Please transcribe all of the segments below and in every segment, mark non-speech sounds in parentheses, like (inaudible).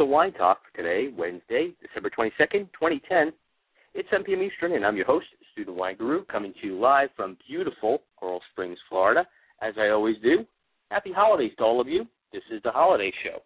to Wine Talk today, Wednesday, December 22nd, 2010. It's 7 p.m. Eastern, and I'm your host, Stu the Wine Guru, coming to you live from beautiful Coral Springs, Florida, as I always do. Happy holidays to all of you. This is the Holiday Show.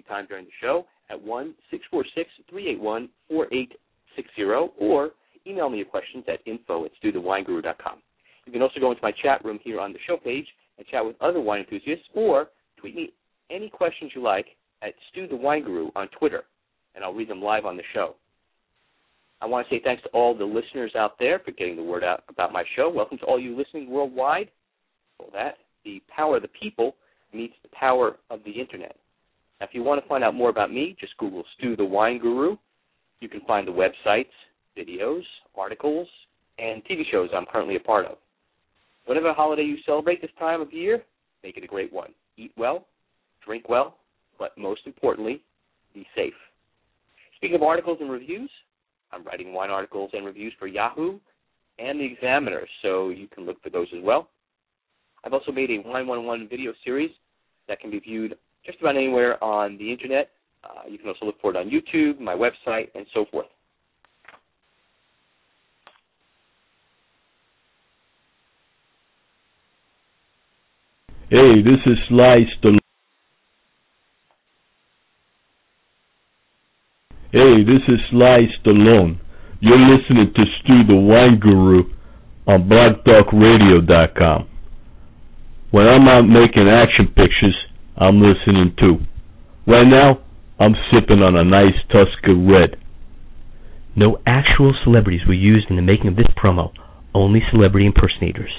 Anytime during the show at 1 646 381 4860 or email me your questions at info at stuthewineguru.com. You can also go into my chat room here on the show page and chat with other wine enthusiasts or tweet me any questions you like at Stu the Wine Guru on Twitter, and I'll read them live on the show. I want to say thanks to all the listeners out there for getting the word out about my show. Welcome to all you listening worldwide. For that, the power of the people meets the power of the internet. Now, if you want to find out more about me, just Google Stu the Wine Guru. You can find the websites, videos, articles, and TV shows I'm currently a part of. Whatever holiday you celebrate this time of year, make it a great one. Eat well, drink well, but most importantly, be safe. Speaking of articles and reviews, I'm writing wine articles and reviews for Yahoo and the Examiner, so you can look for those as well. I've also made a Wine 101 video series that can be viewed just about anywhere on the internet. Uh, you can also look for it on YouTube, my website, and so forth. Hey, this is Sly Stallone. Hey, this is Sly Stallone. You're listening to Stu the Wine Guru on BlogTalkRadio.com. When I'm out making action pictures, I'm listening too. Right now, I'm sipping on a nice Tuscan Red. No actual celebrities were used in the making of this promo, only celebrity impersonators.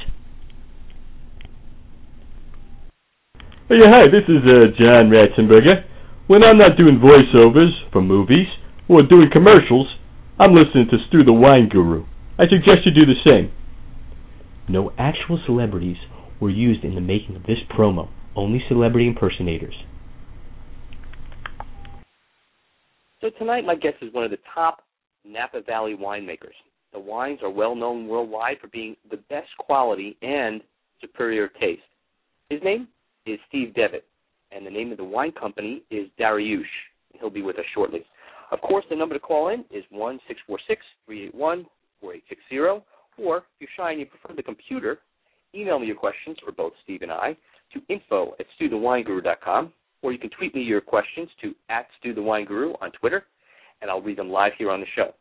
Oh, yeah, hi, this is uh, John Ratzenberger. When I'm not doing voiceovers for movies or doing commercials, I'm listening to Stu the Wine Guru. I suggest you do the same. No actual celebrities were used in the making of this promo, only celebrity impersonators. So tonight, my guest is one of the top Napa Valley winemakers. The wines are well known worldwide for being the best quality and superior taste. His name is Steve Devitt, and the name of the wine company is Darioush. He'll be with us shortly. Of course, the number to call in is one six four six three eight one four eight six zero. Or if you're shy and you prefer the computer, email me your questions for both Steve and I to info at stuthewineguru.com, or you can tweet me your questions to at stuthewineguru on Twitter, and I'll read them live here on the show.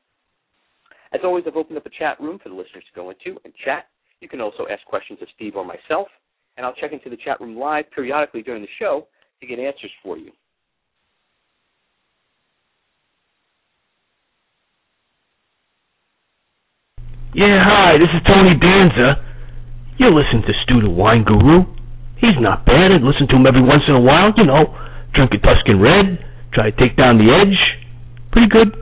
As always, I've opened up a chat room for the listeners to go into and chat. You can also ask questions of Steve or myself, and I'll check into the chat room live periodically during the show to get answers for you. Yeah, hi, this is Tony Danza. You're listening to Stu the Wine Guru. He's not bad. I listen to him every once in a while, you know. Drink a Tuscan Red, try to take down the edge. Pretty good.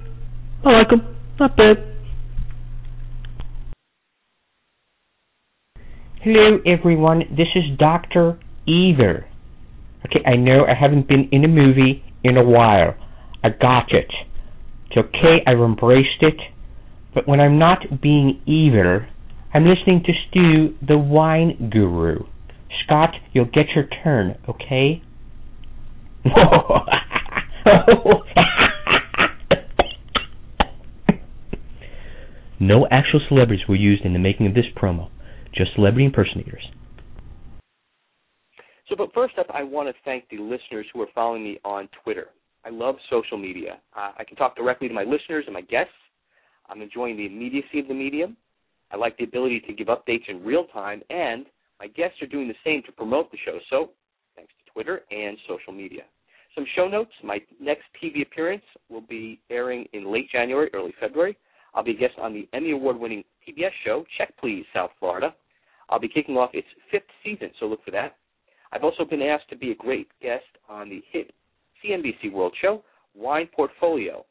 I like him. Not bad. Hello, everyone. This is Dr. Evil. Okay, I know I haven't been in a movie in a while. I got it. It's okay, I've embraced it. But when I'm not being either, I'm listening to Stu, the wine guru. Scott, you'll get your turn, okay? (laughs) no actual celebrities were used in the making of this promo, just celebrity impersonators. So, but first up, I want to thank the listeners who are following me on Twitter. I love social media. Uh, I can talk directly to my listeners and my guests. I'm enjoying the immediacy of the medium. I like the ability to give updates in real time, and my guests are doing the same to promote the show. So, thanks to Twitter and social media. Some show notes. My next TV appearance will be airing in late January, early February. I'll be a guest on the Emmy Award winning PBS show, Check Please, South Florida. I'll be kicking off its fifth season, so look for that. I've also been asked to be a great guest on the hit CNBC World Show, Wine Portfolio,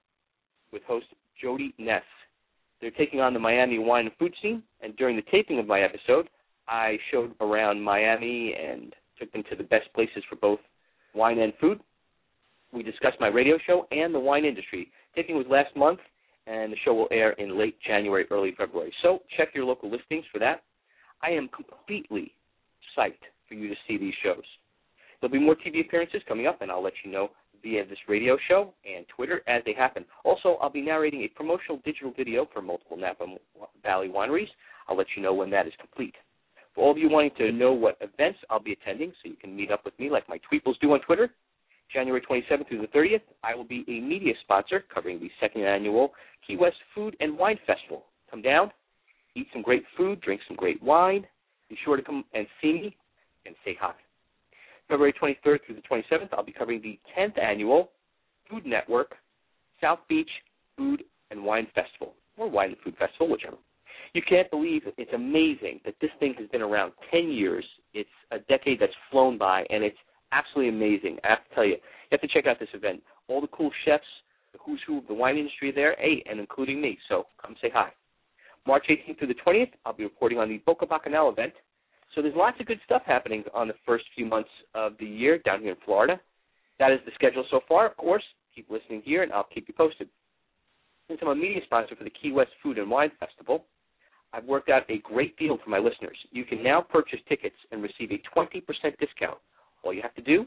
with host Jody Ness. They're taking on the Miami wine and food scene, and during the taping of my episode, I showed around Miami and took them to the best places for both wine and food. We discussed my radio show and the wine industry. Taping was last month, and the show will air in late January, early February. So check your local listings for that. I am completely psyched for you to see these shows. There'll be more TV appearances coming up, and I'll let you know via this radio show and Twitter as they happen. Also, I'll be narrating a promotional digital video for multiple Napa Valley wineries. I'll let you know when that is complete. For all of you wanting to know what events I'll be attending, so you can meet up with me like my tweeples do on Twitter, January 27th through the 30th, I will be a media sponsor covering the second annual Key West Food and Wine Festival. Come down, eat some great food, drink some great wine. Be sure to come and see me and say hi. February 23rd through the 27th, I'll be covering the 10th annual Food Network South Beach Food and Wine Festival, or Wine and Food Festival, whichever. You can't believe it. It's amazing that this thing has been around 10 years. It's a decade that's flown by, and it's absolutely amazing. I have to tell you, you have to check out this event. All the cool chefs, the who's who of the wine industry there, hey, and including me. So come say hi. March 18th through the 20th, I'll be reporting on the Boca Bacchanal event. So there's lots of good stuff happening on the first few months of the year down here in Florida. That is the schedule so far. Of course, keep listening here, and I'll keep you posted. Since I'm a media sponsor for the Key West Food and Wine Festival, I've worked out a great deal for my listeners. You can now purchase tickets and receive a 20% discount. All you have to do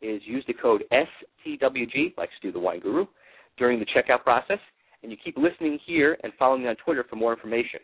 is use the code STWG, like Stu the Wine Guru, during the checkout process, and you keep listening here and following me on Twitter for more information.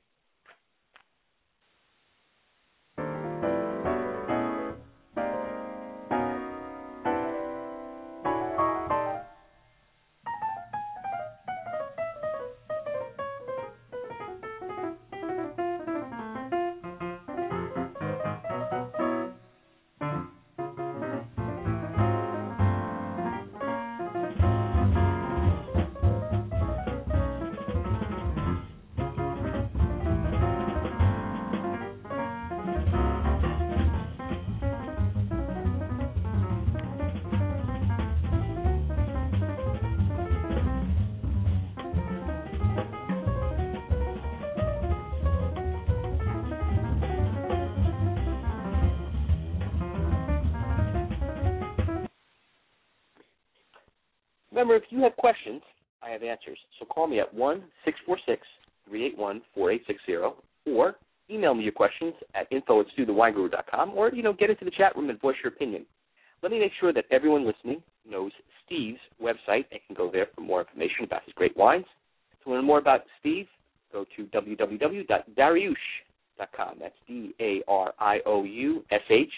Remember, if you have questions, I have answers. So call me at one six four six three eight one four eight six zero, or email me your questions at info at stuthewineguru.com, or, you know, get into the chat room and voice your opinion. Let me make sure that everyone listening knows Steve's website and can go there for more information about his great wines. To learn more about Steve, go to www.darioush.com. That's D A R I O U S H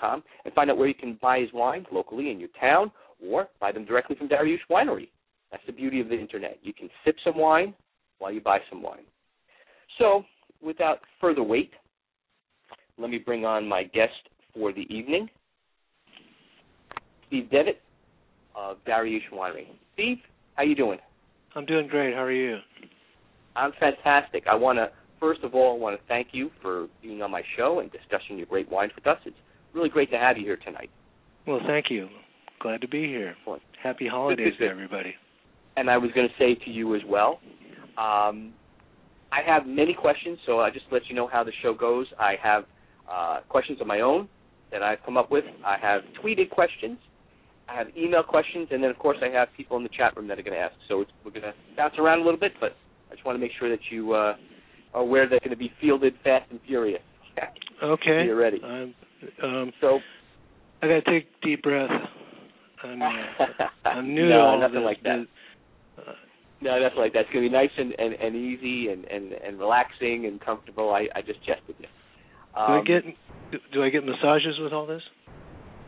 com and find out where you can buy his wines locally in your town or buy them directly from Darioush Winery. That's the beauty of the internet. You can sip some wine while you buy some wine. So, without further wait, let me bring on my guest for the evening, Steve Devitt of Darioush Winery. Steve, how you doing? I'm doing great. How are you? I'm fantastic. I want to first of all I want to thank you for being on my show and discussing your great wines with us. It's really great to have you here tonight. Well, thank you. Glad to be here. Happy holidays to everybody. And I was going to say to you as well, um, I have many questions, so I just let you know how the show goes. I have uh, questions of my own that I've come up with. I have tweeted questions. I have email questions, and then of course I have people in the chat room that are going to ask. So it's, we're going to bounce around a little bit, but I just want to make sure that you uh, are aware they're going to be fielded fast and furious. Okay. You're ready. I'm, um, So I got to take a deep breath. I'm, uh, I'm new to no, all nothing this. like that. Uh, No, that's like that's gonna be nice and, and, and easy and, and, and relaxing and comfortable. I, I just jested you. do I Um, get do, I get massages with all this?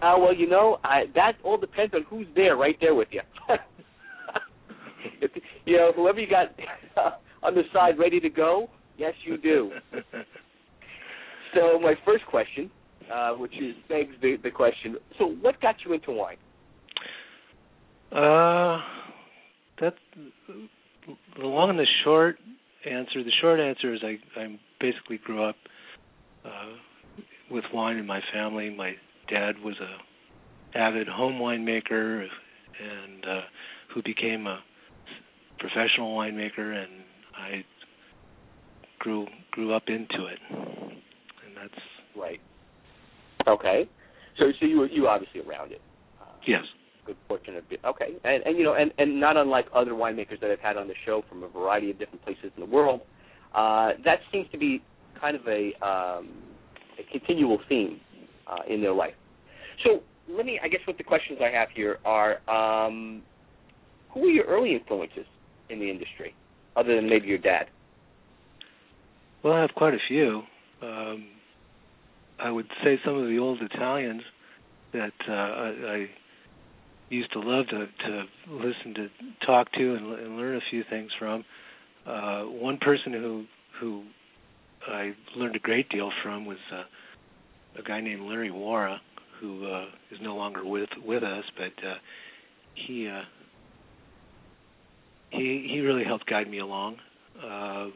Uh, well, you know, I, that all depends on who's there, right there with you. (laughs) if, you know, whoever you got (laughs) on the side ready to go. Yes, you do. (laughs) so my first question, uh, which is begs the, the question. So, what got you into wine? Uh, that's the long and the short answer. The short answer is I I basically grew up uh, with wine in my family. My dad was a avid home winemaker and uh, who became a professional winemaker, and I grew grew up into it, and that's Right. Okay. So, so you were you obviously around it. Uh, yes. Good fortune of okay. And and you know and and not unlike other winemakers that I've had on the show from a variety of different places in the world uh that seems to be kind of a um a continual theme uh in their life. So let me i guess what the questions i have here are um who were your early influences in the industry other than maybe your dad? Well, I have quite a few. Um, I would say some of the old Italians that uh, I, I used to love to, to listen to, talk to, and, and learn a few things from. Uh, one person who who I learned a great deal from was uh, a guy named Larry Wara, who uh, is no longer with with us, but uh, he uh, he he really helped guide me along. Uh,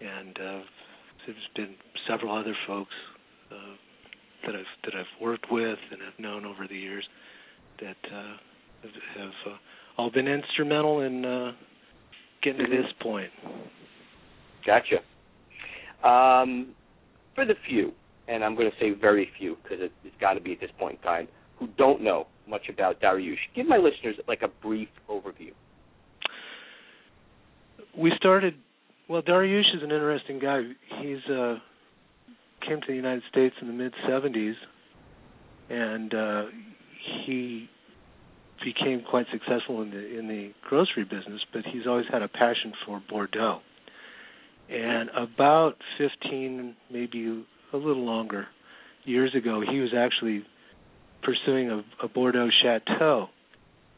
and uh, there's been several other folks uh, that I've that I've worked with and have known over the years uh, have, have uh, all been instrumental in uh, getting to this point. Gotcha. Um, for the few, and I'm going to say very few because it, it's got to be at this point in time, who don't know much about Darioush, give my listeners like a brief overview. We started. Well, Darioush is an interesting guy. He's uh, came to the United States in the mid '70s, and uh, he became quite successful in the in the grocery business. But he's always had a passion for Bordeaux. And about 15, maybe a little longer, years ago, he was actually pursuing a, a Bordeaux chateau.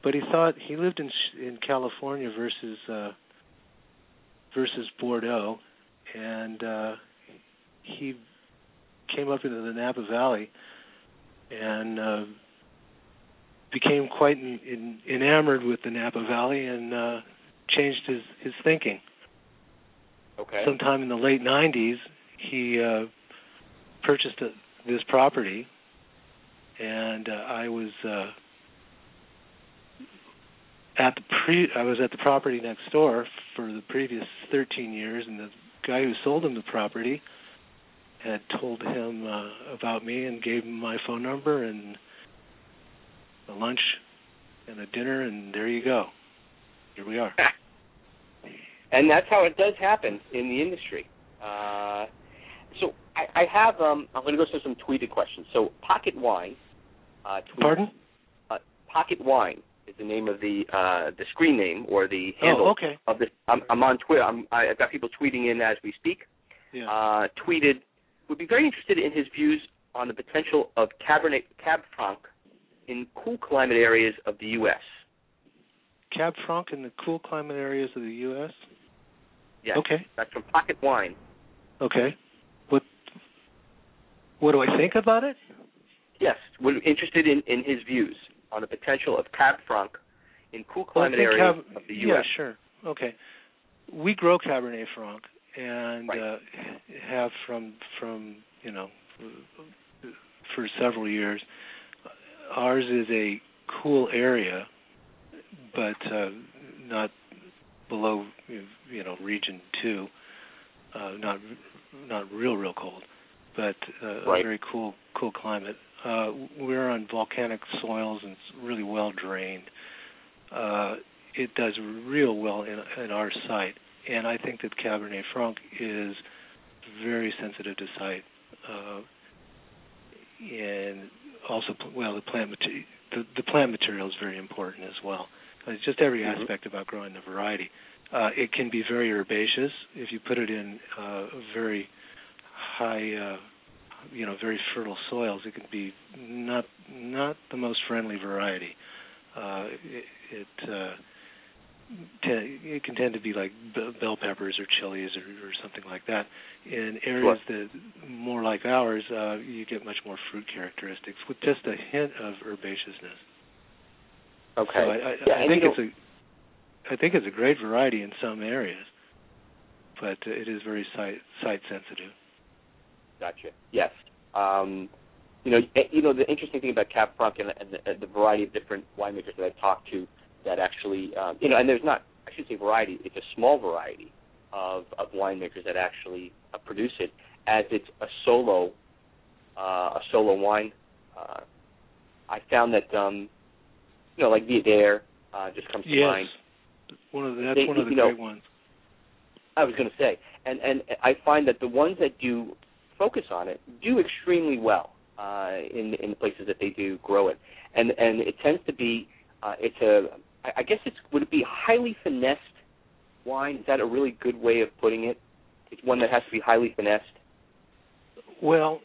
But he thought he lived in in California versus uh, versus Bordeaux, and uh, he came up into the Napa Valley and uh, became quite in, in, enamored with the Napa Valley and uh, changed his his thinking. Okay. Sometime in the late '90s, he uh, purchased a, this property, and uh, I was uh, at the pre I was at the property next door for the previous 13 years, and the guy who sold him the property had told him uh, about me and gave him my phone number and a lunch and a dinner, and there you go. Here we are. (laughs) and that's how it does happen in the industry. Uh, so I, I have um, I'm going to go through some tweeted questions. So Pocket Wine. Uh, Pardon? Uh, Pocket Wine is the name of the uh, the screen name or the handle Oh, okay. of this. I'm, I'm on Twitter. I'm, I- I've got people tweeting in as we speak. Yeah. Uh, tweeted would be very interested in his views on the potential of Cabernet Cab Franc in cool climate areas of the U.S. Cab Franc in the cool climate areas of the U.S. Yes. Okay. That's from Pocket Wine. Okay. What What do I think about it? Yes. We're interested in, in his views on the potential of Cab Franc in cool climate think areas Cab- of the U.S. Yeah, sure. Okay. We grow Cabernet Franc and Right. uh, have from from you know for several years. Ours is a cool area, but uh, not below you know region two. Uh, not not real real cold, but uh, Right. a very cool cool climate. Uh, we're on volcanic soils and it's really well drained. Uh, it does real well in, in our site, and I think that Cabernet Franc is very sensitive to site, uh, and also well the plant material. The, the plant material is very important as well. It's just every Mhm. aspect about growing the variety. Uh, it can be very herbaceous if you put it in uh, very high, uh, you know, very fertile soils. It can be not not the most friendly variety. Uh, it it, uh, it can tend to be like b- bell peppers or chilies or, or something like that. In areas that more like ours, uh, you get much more fruit characteristics with just a hint of herbaceousness. Okay. So I, I, yeah, I think it's a, I think it's a great variety in some areas, but it is very site site sensitive. Gotcha. Yes. Um, you know, eh, you know the interesting thing about Cab Franc and, and, the, and the variety of different winemakers that I've talked to that actually, um, you know, and there's not, I should say variety. It's a small variety of of winemakers that actually uh, produce it, as it's a solo, uh, a solo wine. Uh, I found that, um, you know, like Viader uh, just comes to Yes, mind. one of the, that's They- one of the you know, great ones. I was going to say, and and I find that the ones that do focus on it do extremely well uh, in in the places that they do grow it, and and it tends to be uh, it's a I I guess it's would it be highly finessed wine? Is that a really good way of putting it? It's one that has to be highly finessed. Well,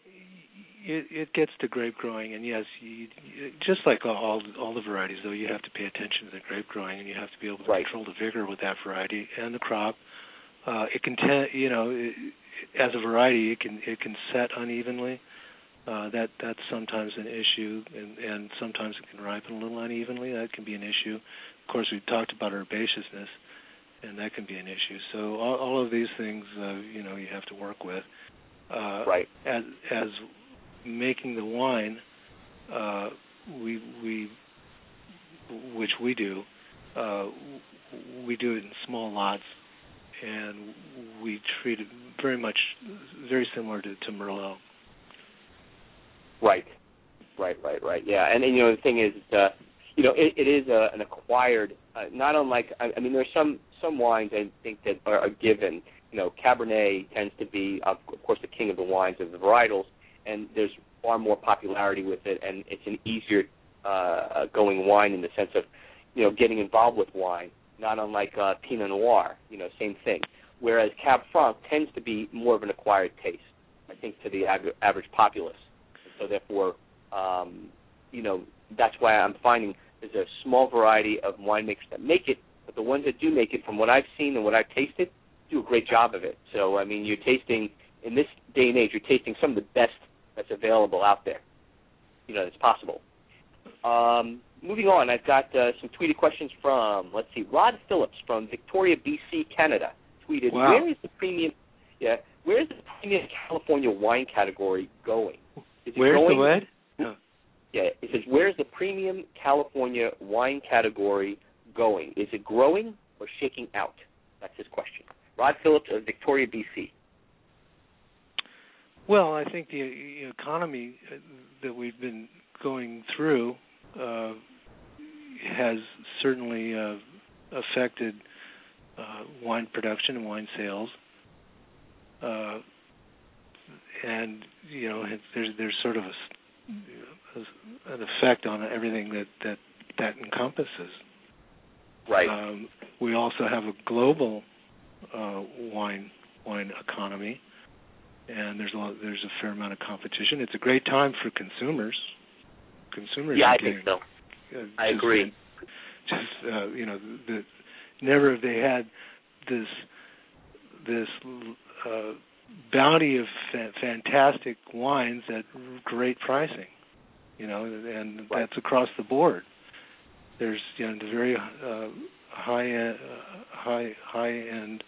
it, it gets to grape growing, and yes, you, you, just like all all the varieties, though, you have to pay attention to the grape growing, and you have to be able to Right. control the vigor with that variety and the crop. Uh, it can, ten, you know, it, as a variety, it can it can set unevenly. Uh, that that's sometimes an issue, and and sometimes it can ripen a little unevenly. That can be an issue. Of course, we've talked about herbaceousness, and that can be an issue. So all, all of these things, uh, you know, you have to work with. Uh, Right. as as making the wine, uh, we we which we do, uh, we do it in small lots, and we treat it very much very similar to, to Merlot. Right, right, right, right. Yeah, and, and you know the thing is, uh, you know, it, it is a, an acquired. Uh, not unlike, I, I mean, there's some some wines I think that are, are given. You know, Cabernet tends to be, of course, the king of the wines of the varietals, and there's far more popularity with it, and it's an easier uh, going wine in the sense of, you know, getting involved with wine. Not unlike uh, Pinot Noir, you know, same thing. Whereas Cab Franc tends to be more of an acquired taste, I think, to the av- average populace. So therefore, um, you know, that's why I'm finding there's a small variety of winemakers that make it, but the ones that do make it, from what I've seen and what I've tasted, do a great job of it. So I mean, you're tasting in this day and age, you're tasting some of the best that's available out there. You know, that's possible. Um, moving on, I've got uh, some tweeted questions from let's see, Rod Phillips from Victoria, BC, Canada, tweeted, Wow. "Where is the premium? Yeah, where is the premium California wine category going? Is it Where's going, the what? No. yeah, it says, where's the premium California wine category going? Is it growing or shaking out? That's his question. Rod Phillips of Victoria, BC. Well, I think the uh, economy uh, that we've been going through uh, has certainly uh, affected uh, wine production and wine sales, uh, and you know there's there's sort of a, s- an effect on everything that that that encompasses. Right. Um, we also have a global uh, wine wine economy, and there's a lot, there's a fair amount of competition. It's a great time for consumers. Consumers. Yeah, I getting, think so. uh, I just- agree. Just uh, you know, the, never have they had this this uh, bounty of fa- fantastic wines at great pricing. You know, and Right. that's across the board. There's you know the very uh, high end, uh, high high end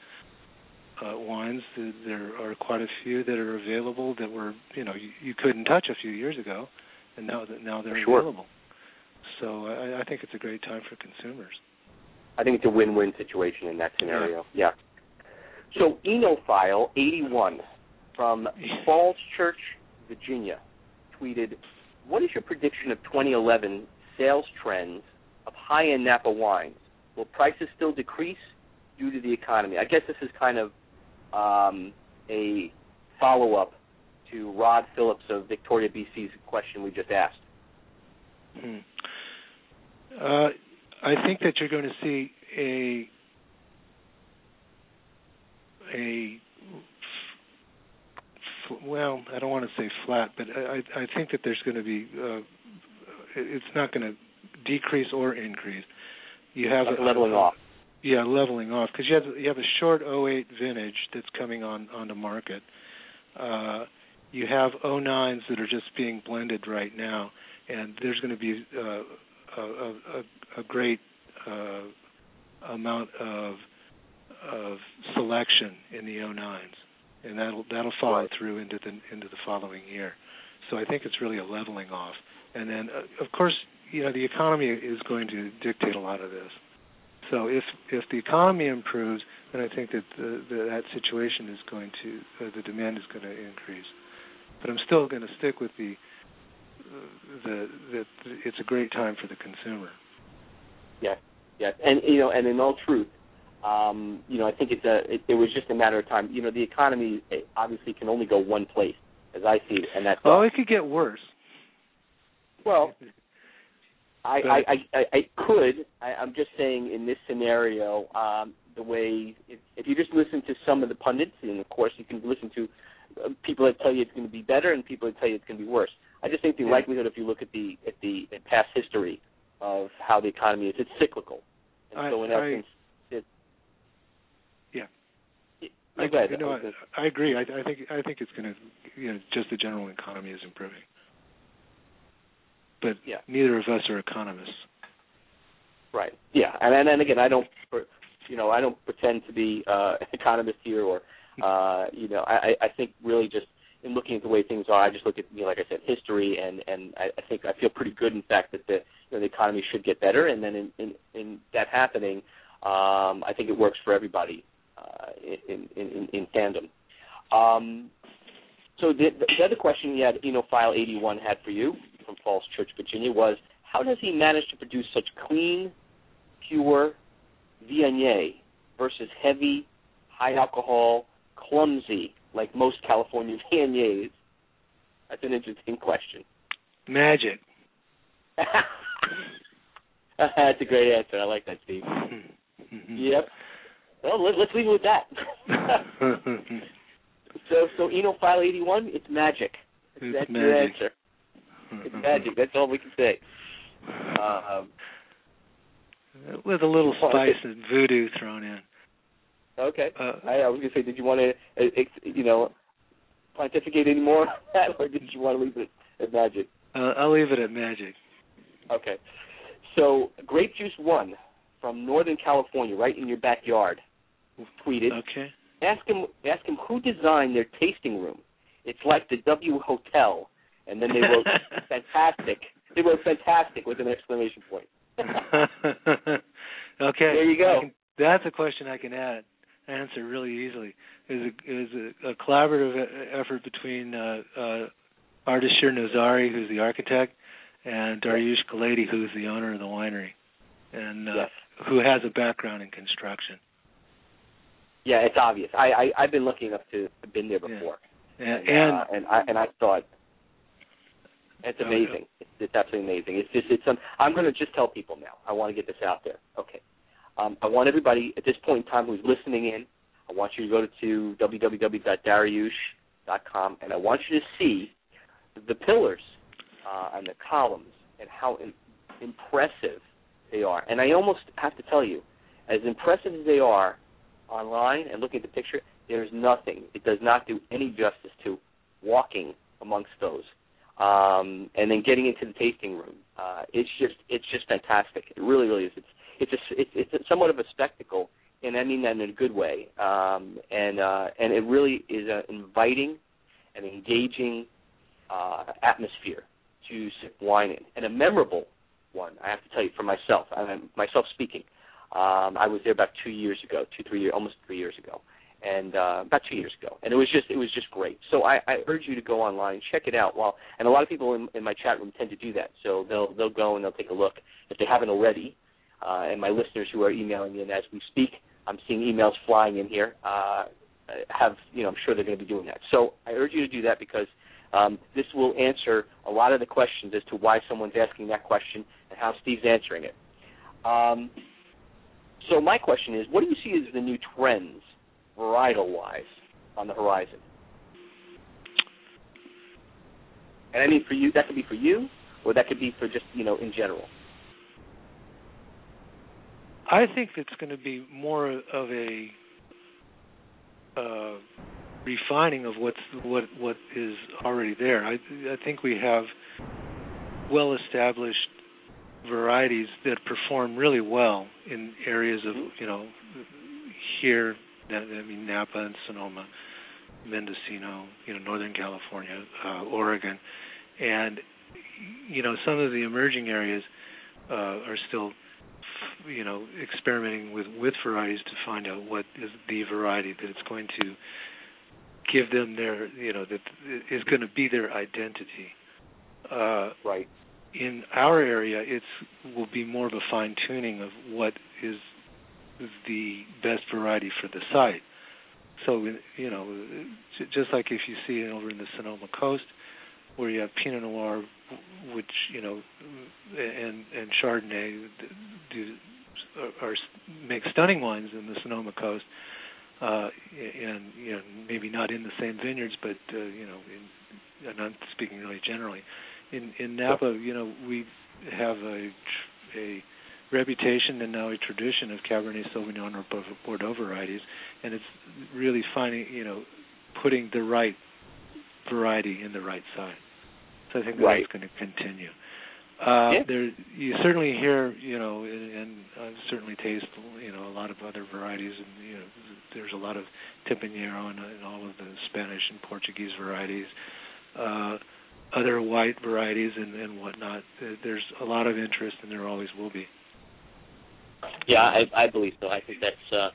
uh, wines. There- There are quite a few that are available that were you know you, you couldn't touch a few years ago, and now that now they're Sure. available. So I, I think it's a great time for consumers. I think it's a win-win situation in that scenario. Yeah. So Enophile eighty one from Falls Church, Virginia, tweeted, "What is your prediction of 2011 sales trends of high-end Napa wines? Will prices still decrease due to the economy?" I guess this is kind of um, a follow-up to Rod Phillips of Victoria, BC's question we just asked. Hmm. Uh, I think that you're going to see a a well, I don't want to say flat, but I I think that there's going to be uh, it's not going to decrease or increase. You have a, leveling off. Yeah, leveling off because you have you have a short 08 vintage that's coming on onto market. Uh, you have 09s that are just being blended right now, and there's going to be uh, a, a, a, a great uh, amount of of selection in the 09s, and that'll that'll follow Right. through into the into the following year. So I think it's really a leveling off, and then uh, of course you know the economy is going to dictate a lot of this. So if if the economy improves, then I think that the, the, that situation is going to uh, the demand is going to increase. But I'm still going to stick with the uh, the that it's a great time for the consumer. Yes, yes, and you know, and in all truth, um, you know, I think it's a it, it was just a matter of time. You know, the economy eh, obviously can only go one place, as I see it, and that's Oh, up. it could get worse. well. I, I, I, I could. I, I'm just saying in this scenario, um, the way if, if you just listen to some of the pundits, and of course you can listen to uh, people that tell you it's going to be better and people that tell you it's going to be worse. I just think the Yeah. likelihood, if you look at the at the at past history of how the economy is, it's cyclical. And I- so in essence, Yeah. I, you know, I, I agree. I, I think I think it's going to, you know, just the general economy is improving. But Yeah. neither of us are economists. Right. Yeah, and and, and again, I don't, you know, I don't pretend to be uh, an (laughs) economist here, or uh, you know, I, I think really just in looking at the way things are, I just look at, you know, like I said, history, and and I, I think I feel pretty good, in fact, that the you know, the economy should get better, and then in in, in that happening, um, I think it works for everybody uh, in, in in tandem. Um, so the, the other question you had, you know, file 81 had for you from Falls Church, Virginia, was how does he manage to produce such clean, pure Viognier versus heavy, high alcohol, clumsy, like most California (laughs) Viogniers? That's an interesting question. Magic. (laughs) That's a great answer. I like that, Steve. (laughs) Yep. Well, let, let's leave it with that. (laughs) so, so Eno File 81, it's magic. It's That's your magic. answer. It's magic. That's all we can say. Um, With a little spice and voodoo thrown in. okay. Uh, I, I was going to say, did you want to, uh, you know, pontificate any more (laughs) or did you want to leave it at magic? uh, I'll leave it at magic. Okay. So, Grape Juice One from Northern California, right in your backyard, tweeted. Okay. Ask him. Ask him who designed their tasting room. It's like the W Hotel, and then they wrote (laughs) fantastic. They wrote fantastic with an exclamation point. (laughs) okay. There you go. Can- that's a question I can add answer really easily. Is a, is a, a collaborative effort between uh, uh, Ardashir Nazari, who's the architect, and Darioush Khaledi, who's the owner of the winery, and uh, Yes. who has a background in construction. Yeah, it's obvious. I, I I've been lucky enough to have been there Yeah. before, And, and uh, and I and I thought it's amazing. It's, it's absolutely amazing. It's just it's um, I'm going to just tell people now. I want to get this out there. Okay. Um, I want everybody at this point in time who's listening in. I want you to go to www.darioush, www.stuthewineguru.com, and I want you to see the pillars uh, and the columns and how in, impressive they are. And I almost have to tell you, as impressive as they are online and looking at the picture, there's nothing. It does not do any justice to walking amongst those. Um, and then getting into the tasting room, uh, it's just it's just fantastic. It really, really is. It's it's a, it's, it's somewhat of a spectacle, and I mean that in a good way. Um, and uh, and it really is an inviting and engaging uh, atmosphere to sip wine in, and a memorable one. I have to tell you for myself. I myself speaking. Um, I was there about two years ago, two three years, almost three years ago, and uh, about two years ago, and it was just it was just great. So I, I urge you to go online check it out. While and a lot of people in, in my chat room tend to do that, so they'll they'll go and they'll take a look if they haven't already. Uh, and my listeners who are emailing in as we speak, I'm seeing emails flying in here. Uh, have you know I'm sure they're going to be doing that. So I urge you to do that because um, this will answer a lot of the questions as to why someone's asking that question and how Steve's answering it. Um, so my question is, what do you see as the new trends varietal wise on the horizon? And I mean for you, that could be for you, or that could be for just you know in general. I think it's going to be more of a uh, refining of what's what what is already there. I I think we have well established varieties that perform really well in areas of you know here I mean Napa and Sonoma, Mendocino, you know Northern California, uh, Oregon, and you know some of the emerging areas uh, are still you know experimenting with with varieties to find out what is the variety that it's going to give them their you know that is going to be their identity. Uh, right. In our area, it's will be more of a fine tuning of what is the best variety for the site. So you know, just like if you see it over in the Sonoma Coast, where you have Pinot Noir, which you know, and and Chardonnay do are, make stunning wines in the Sonoma Coast, uh, and you know maybe not in the same vineyards, but uh, you know, in, and I'm speaking really generally. In in Napa, you know, we have a a reputation and now a tradition of Cabernet Sauvignon or Bordeaux varieties, and it's really finding you know putting the right variety in the right side. So I think right. that's going to continue. Uh, yeah. There, you certainly hear, you know, and, and I've certainly tasted, you know, a lot of other varieties, and you know, there's a lot of Tempranillo and, and all of the Spanish and Portuguese varieties, uh, other white varieties and, and whatnot. There's a lot of interest, and there always will be. Yeah, I, I believe so. I think that's. Uh,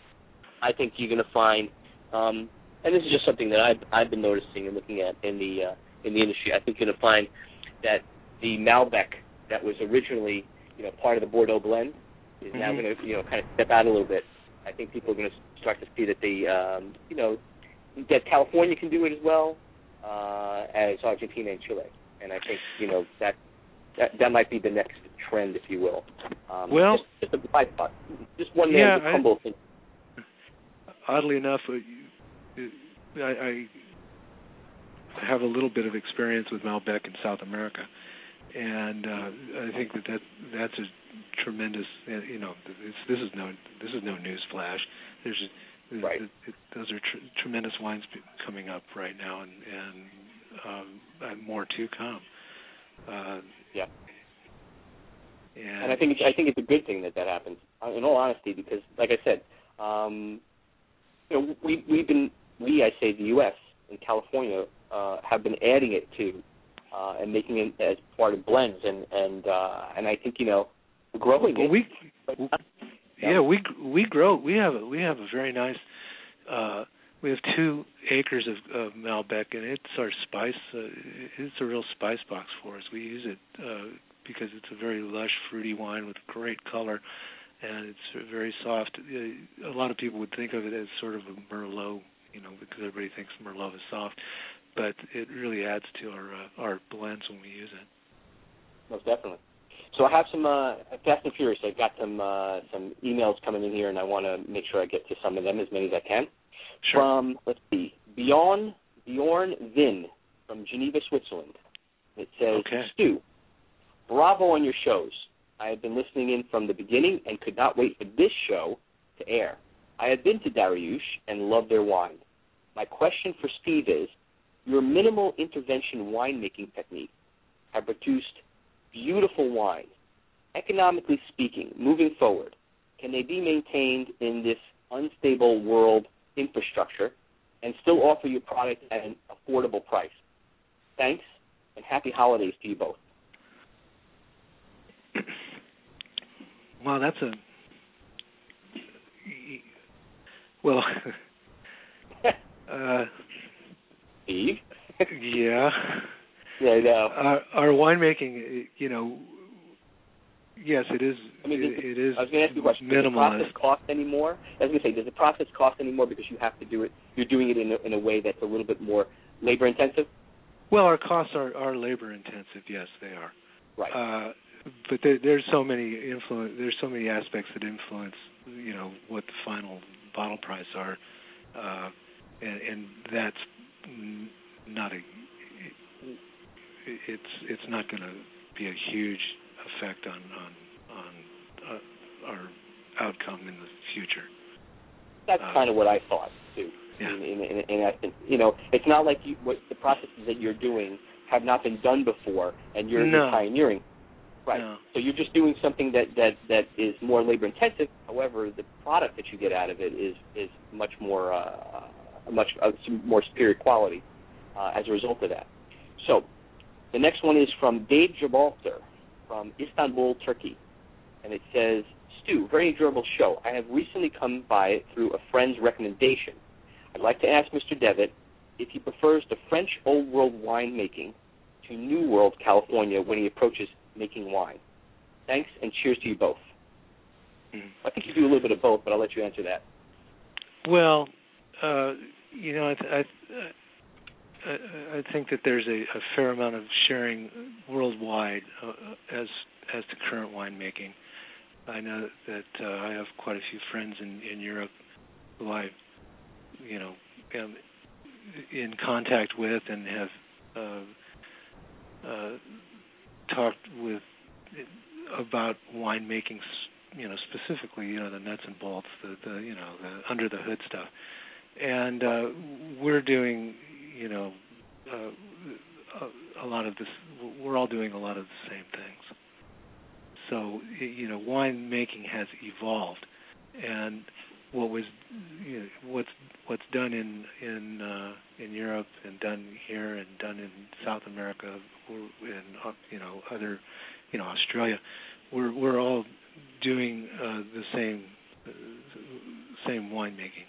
I think you're going to find, um, and this is just something that I've I've been noticing and looking at in the uh, in the industry. I think you're going to find that the Malbec that was originally you know part of the Bordeaux blend is mm-hmm. now going to you know kind of step out a little bit. I think people are going to start to see that the um, you know that California can do it as well uh, as Argentina and Chile, and I think you know that that that might be the next trend, if you will. Um, well, just, just a byproduct, just one yeah, man humble thing. Oddly enough, uh, I, I have a little bit of experience with Malbec in South America, and uh, I think that, that that's a tremendous. Uh, you know, this is no this is no news flash. There's right. It, it, those are tr- tremendous wines coming up right now, and and, um, and more to come. Uh, yeah. And, and I think it's, I think it's a good thing that that happens. Uh, in all honesty, because like I said, um, you know, we we've been we I say the U.S. and California uh, have been adding it to uh, and making it as part of blends, and and uh, and I think you know growing well, it. We, but, yeah, we we grow. We have a, we have a very nice. Uh, we have two acres of, of Malbec, and it's our spice. Uh, it's a real spice box for us. We use it uh, because it's a very lush, fruity wine with great color, and it's very soft. Uh, a lot of people would think of it as sort of a Merlot, you know, because everybody thinks Merlot is soft, but it really adds to our uh, our blends when we use it. Most definitely. So I have some uh, fast and furious. I've got some uh, some emails coming in here, and I want to make sure I get to some of them, as many as I can. Sure. From let's see, Bjorn Bjorn Vin from Geneva, Switzerland. It says, Okay. Stu, bravo on your shows. I have been listening in from the beginning and could not wait for this show to air. I have been to Darioush and love their wine. My question for Steve is, your minimal intervention winemaking technique have produced beautiful wines. Economically speaking, moving forward, can they be maintained in this unstable world infrastructure and still offer your product at an affordable price? Thanks, and happy holidays to you both. Well, that's a well. (laughs) uh, Steve? yeah. Yeah, no. Our, our winemaking, you know, yes, it is. I mean, it, it is I was going to ask you a question. Does the process cost anymore? I was going to say, does the process cost anymore because you have to do it? You're doing it in a, in a way that's a little bit more labor intensive. Well, our costs are, are labor intensive. Yes, they are. Right. Uh, but there, there's so many influence. There's so many aspects that influence, you know, what the final bottle price are, uh, and, and that's not a. It's it's not going to be a huge effect on on on uh, our outcome in the future. that's uh, kind of what I thought too. Yeah. And, and, and, and I think you know, it's not like you what the processes that you're doing have not been done before, and you're, No. you're pioneering. Right. No. So you're just doing something that that that is more labor intensive. However, the product that you get out of it is is much more uh, much uh, more superior quality uh, as a result of that. So the next one is from Dave Gibraltar from Istanbul, Turkey, and it says, "Stu, very enjoyable show. I have recently come by it through a friend's recommendation. I'd like to ask Mr. Devitt if he prefers the French Old World winemaking to New World California when he approaches making wine. Thanks and cheers to you both. Mm. I think you do a little bit of both, but I'll let you answer that. Well, uh, you know, I, th- I, I, think that there's a, a fair amount of sharing worldwide uh, as as to current winemaking. I know that uh, I have quite a few friends in in Europe who I, you know, am in contact with and have uh, uh, talked with about winemaking you know specifically you know the nuts and bolts the the you know the under the hood stuff and uh we're doing you know uh, a, a lot of this we're all doing a lot of the same things so you know wine making has evolved and what was you know, what's what's done in in uh in Europe and done here and done in South America or in uh, you know other you know Australia we're we're all doing uh, the same uh, same winemaking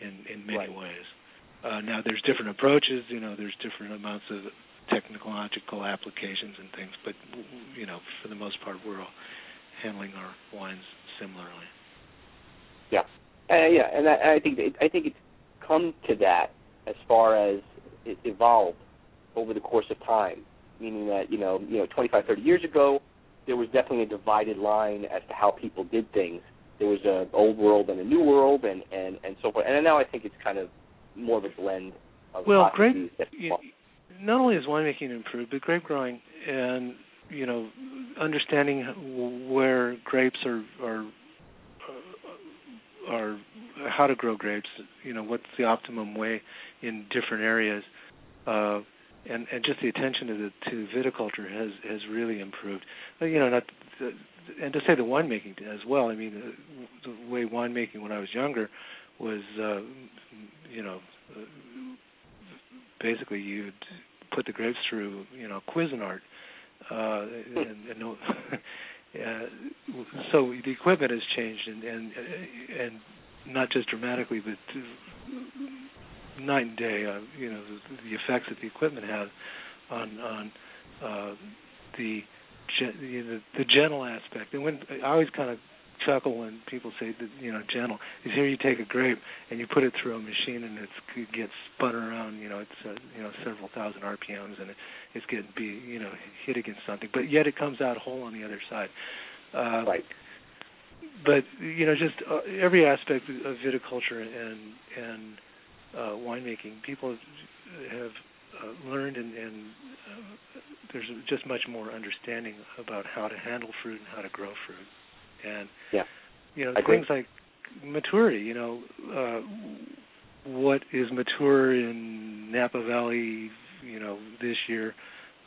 in in many Right. ways. Uh, now there's different approaches. You know, there's different amounts of technological applications and things, but you know, for the most part, we're all handling our wines similarly. Yeah, uh, yeah, and I, I think it, I think it's come to that as far as it evolved over the course of time. Meaning that you know, you know, 25, 30 years ago, there was definitely a divided line as to how people did things. There was a old world and a new world, and and and so forth. And now I think it's kind of more of a blend of Well, grape. You, not only has winemaking improved, but grape growing and you know understanding where grapes are are uh, are how to grow grapes. You know what's the optimum way in different areas, uh, and and just the attention to the to viticulture has has really improved. But, you know, not and to say the winemaking as well. I mean, the, the way winemaking when I was younger was, uh, you know, basically you'd put the grapes through, you know, Cuisinart, uh, and, and no, (laughs) uh, so the equipment has changed, and and and not just dramatically, but night and day. Uh, you know, the, the effects that the equipment has on on uh, the gen- know, the gentle aspect. And when I always kind of chuckle when people say you know gentle. Is here you take a grape and you put it through a machine and it's, it gets spun around you know it's uh, you know several thousand rpms and it, it's getting be you know hit against something. But yet it comes out whole on the other side. Uh right. but you know just uh, every aspect of viticulture and and uh winemaking people have uh, learned and, and uh, there's just much more understanding about how to handle fruit and how to grow fruit, and yeah, you know I things like maturity. You know, uh, what is mature in Napa Valley, you know, this year,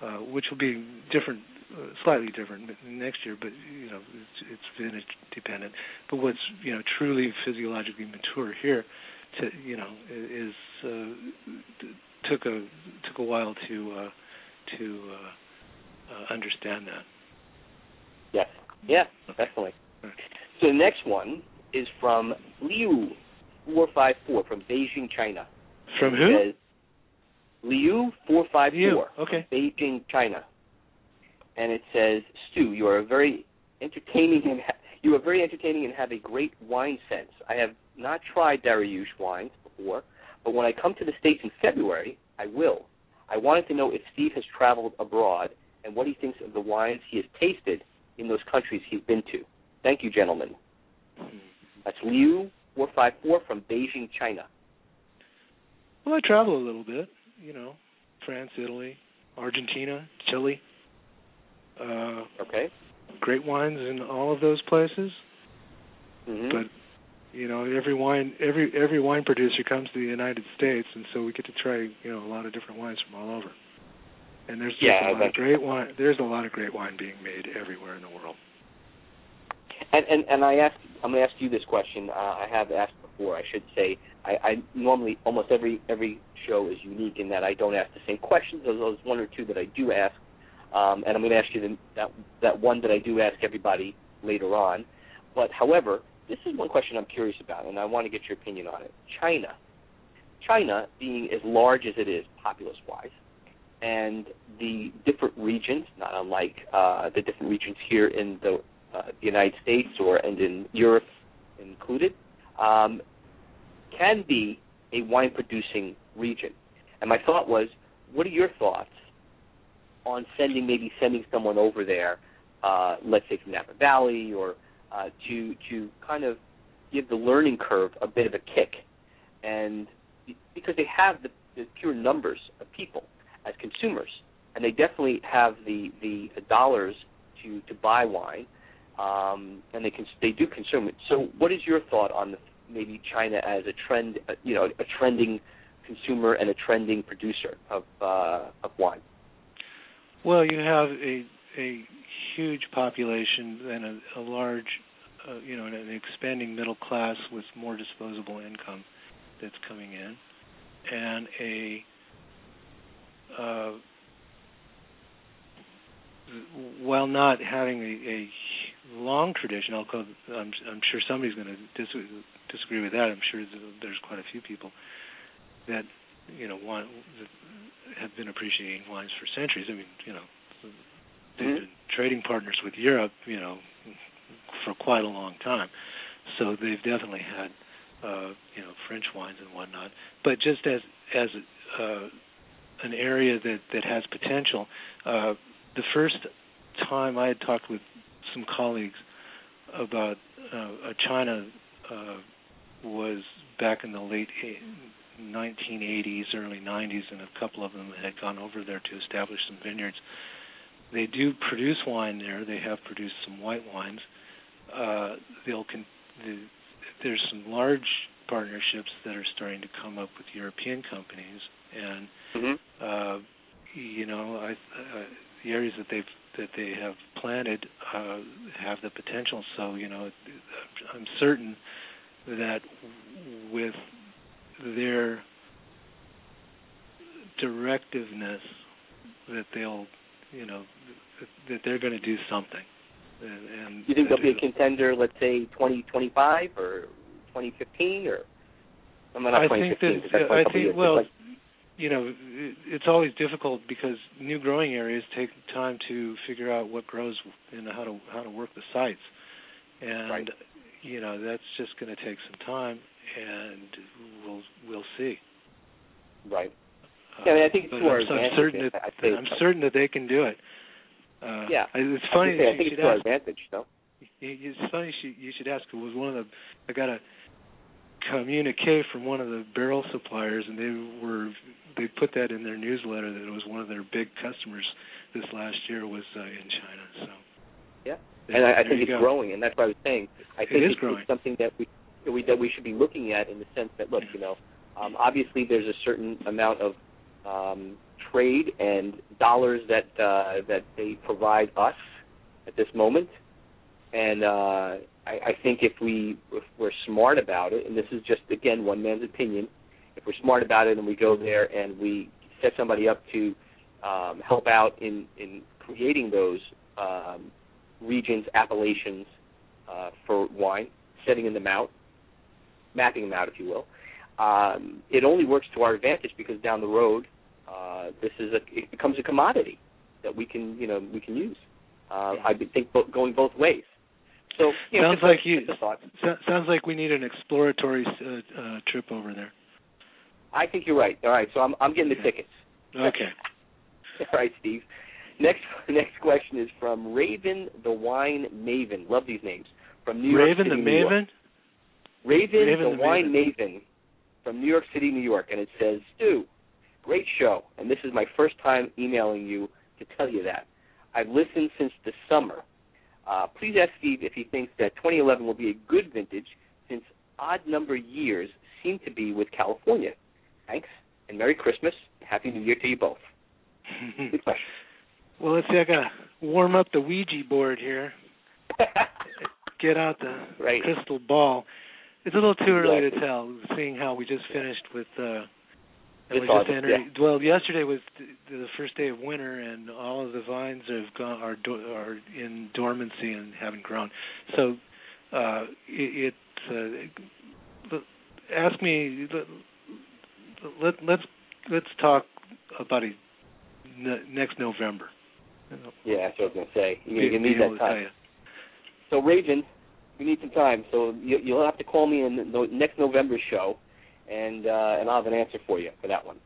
uh, which will be different, uh, slightly different next year, but you know, it's, it's vintage dependent. But what's you know truly physiologically mature here, to you know, is uh, took a took a while to uh, to uh, uh, understand that. Yes. Yeah, definitely. So the next one is from Liu four five four from Beijing, China. From who? says, Liu four five You. Okay. Beijing, China. And it says, Stu, you are very entertaining and ha- you are very entertaining and have a great wine sense. I have not tried Darioush wines before, but when I come to the States in February, I will. I wanted to know if Steve has traveled abroad and what he thinks of the wines he has tasted in those countries he's been to. Thank you, gentlemen. That's Liu four five four from Beijing, China. Well, I travel a little bit. You know, France, Italy, Argentina, Chile. Uh, Okay. great wines in all of those places. Mm-hmm. But you know, every wine, every every wine producer comes to the United States, and so we get to try you know a lot of different wines from all over. And there's just Yeah, a lot of great wine. There's a lot of great wine being made everywhere in the world. And and and I asked, I'm going to ask you this question. Uh, I have asked before. I should say I, I normally almost every every show is unique in that I don't ask the same questions. There's one or two that I do ask, um, and I'm going to ask you the, that that one that I do ask everybody later on. But however, this is one question I'm curious about, and I want to get your opinion on it. China, China being as large as it is, populace-wise, and the different regions, not unlike uh, the different regions here in the uh, the United States or and in Europe included, um, can be a wine producing region. And my thought was, what are your thoughts on sending maybe sending someone over there, uh, let's say from Napa Valley, or uh, to to kind of give the learning curve a bit of a kick, and because they have the, the pure numbers of people as consumers, and they definitely have the the dollars to to buy wine um, and they can they do consume it. So, what is your thought on the, maybe China as a trend, uh, you know, a trending consumer and a trending producer of uh, of wine? Well, you have a a huge population and a, a large, uh, you know, an, an expanding middle class with more disposable income that's coming in, and a uh, while not having a, a long tradition, I'll call, I'm, I'm sure somebody's going to dis- disagree with that. I'm sure there's quite a few people that you know want that have been appreciating wines for centuries. I mean, you know, they've Mhm. been trading partners with Europe, you know, for quite a long time. So they've definitely had, uh, you know, French wines and whatnot. But just as as uh, an area that that has potential, uh, the first time I had talked with some colleagues about uh, China uh, was back in the late eight- 1980s, early 90s, and a couple of them had gone over there to establish some vineyards. They do produce wine there. They have produced some white wines. Uh, they'll con- the, there's some large partnerships that are starting to come up with European companies, and Mm-hmm. uh, you know, I, uh, the areas that they've that they have planted uh, have the potential. So you know, I'm certain that with their directiveness, that they'll, you know, that, they're going to do something. And, and You think they'll be a contender, let's say 2025 or 2015 or? I'm not I 2015 think that I think well, but you know, it's always difficult because new growing areas take time to figure out what grows and how to how to work the sites, and Right. you know that's just going to take some time, and we'll we'll see. right. Uh, Yeah, I mean, I think I'm, I'm certain that I'm so. certain that they can do it. Uh, Yeah. It's funny gonna say, I think it's should to our ask. advantage, no? It's funny you should ask. It was one of the I got a communique from one of the barrel suppliers, and they were they put that in their newsletter that it was one of their big customers this last year was uh, in China. So Yeah. and I, I think it's go. growing, and that's what I was saying. I think is it's, growing. it's something that we, that we that we should be looking at in the sense that look, you know, um, obviously there's a certain amount of um, trade and dollars that uh, that they provide us at this moment, and uh, I, I think if we if we're smart about it, and this is just again one man's opinion, if we're smart about it and we go there and we set somebody up to um, help out in in creating those um, regions, appellations uh, for wine, setting them out, mapping them out, if you will. Um, it only works to our advantage because down the road, uh, this is a it becomes a commodity that we can you know we can use. Uh, I think bo- going both ways. So you know, Sounds like you-. So, sounds like we need an exploratory uh, uh, trip over there. I think you're right. All right, so I'm I'm getting the Okay. tickets. Okay. (laughs) All right, Steve. Next (laughs) next question is from Raven the Wine Maven. Love these names. From New York Raven City, the New York. Maven. Raven, Raven the, the Wine Maven from New York City, New York, and it says, Stu, great show, and this is my first time emailing you to tell you that. I've listened since the summer. Uh, please ask Steve if he thinks that 2011 will be a good vintage since odd number years seem to be with California. Thanks, and Merry Christmas. Happy New Year to you both. Good (laughs) question. well, let's see. I gotta warm up the Ouija board here. (laughs) Get out the Right. crystal ball. It's a little too early to tell, seeing how we just finished with. uh and This we just August, entered. Well, yesterday was th- the first day of winter, and all of the vines have gone are are in dormancy and haven't grown. So, uh, it, it uh, ask me. Let, let let's let's talk about it next November. yeah, that's what I was going to say. You, you need that time. So Raven, you need some time. So you, you'll have to call me in the next November show, and uh, and I'll have an answer for you for that one.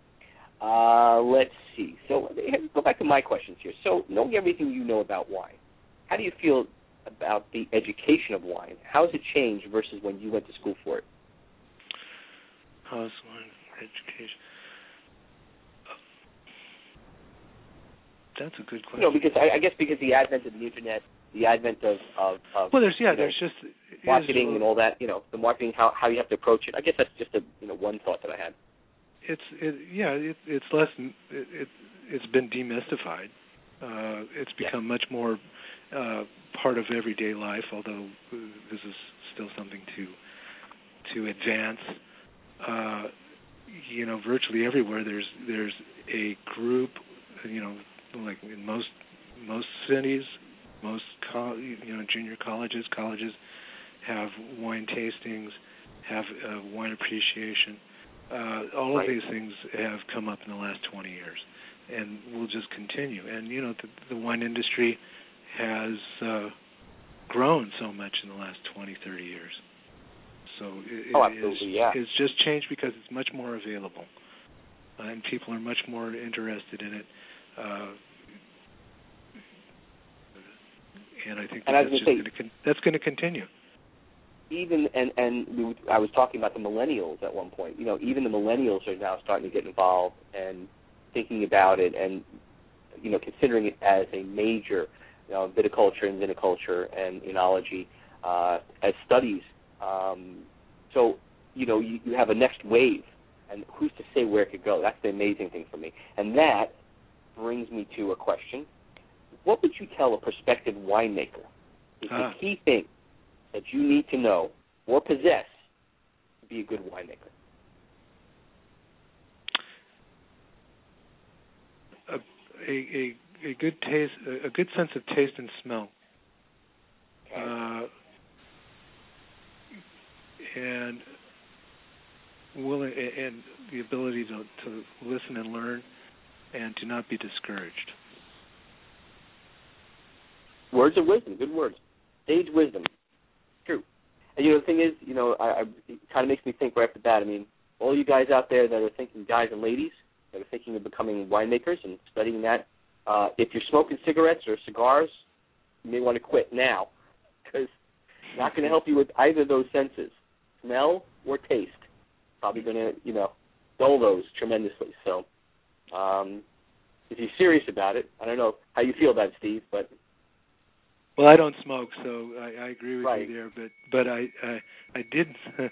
Uh, let's see. So go back to my questions here. So knowing everything you know about wine, how do you feel about the education of wine? How has it changed versus when you went to school for it? House wine education. That's a good You question. know, because I, I guess because the advent of the internet, the advent of of, of well, there's yeah, you know, there's just marketing is- and all that. You know, the marketing, how how you have to approach it. I guess that's just a you know one thought that I had. it's it, yeah it, it's less it, it it's been demystified uh it's Yeah. become much more uh part of everyday life although uh, this is still something to to advance uh you know virtually everywhere there's there's a group you know like in most most cities most co- you know junior colleges colleges have wine tastings have uh, wine appreciation uh, all Right. of these things have come up in the last 20 years and will just continue. And you know, the, the wine industry has uh, grown so much in the last 20, 30 years. So it, Oh, it is, yeah. it's just changed because it's much more available, uh, and people are much more interested in it. Uh, and I think that And that's just gonna say- going to con- that's going to continue. even and and we, I was talking about the millennials at one point. You know, even the millennials are now starting to get involved and thinking about it, and you know, considering it as a major, you know, viticulture and viniculture and enology uh, as studies. Um, so you know, you, you have a next wave, and who's to say where it could go? That's the amazing thing for me, and that brings me to a question: What would you tell a prospective winemaker is Ah. the key thing that you need to know or possess to be a good winemaker? a a a good taste, a good sense of taste and smell, uh, and willing and the ability to to listen and learn, and to not be discouraged. Words of wisdom, good words. Sage wisdom. True. And you know the thing is, you know, I, I it kind of makes me think right off the bat. I mean, all you guys out there that are thinking, guys and ladies, that are thinking of becoming winemakers and studying that, uh, if you're smoking cigarettes or cigars, you may want to quit now because not going to help you with either of those senses. smell or taste, probably going to you know dull those tremendously. So, um, if you're serious about it, I don't know how you feel about it, Steve, but Well, I don't smoke, so I, I agree with Right. you there. But but I I, I did (laughs)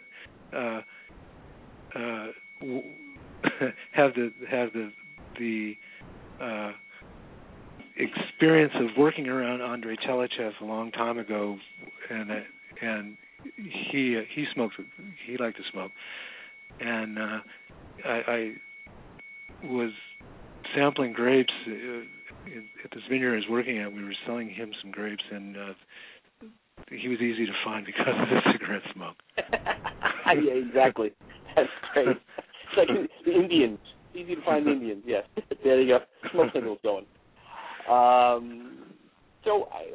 uh, uh, w- have the have the the uh, experience of working around André Tchelistcheff a long time ago, and uh, and he uh, he smoked he liked to smoke, and uh, I, I was sampling grapes uh, at this vineyard I was working at. We were selling him some grapes, and uh, he was easy to find because of the (laughs) cigarette smoke. (laughs) yeah, exactly. That's great. It's like the Indians. Easy to find Indians. Yes. (laughs) there you go. Smoke signals going. Um, so, I,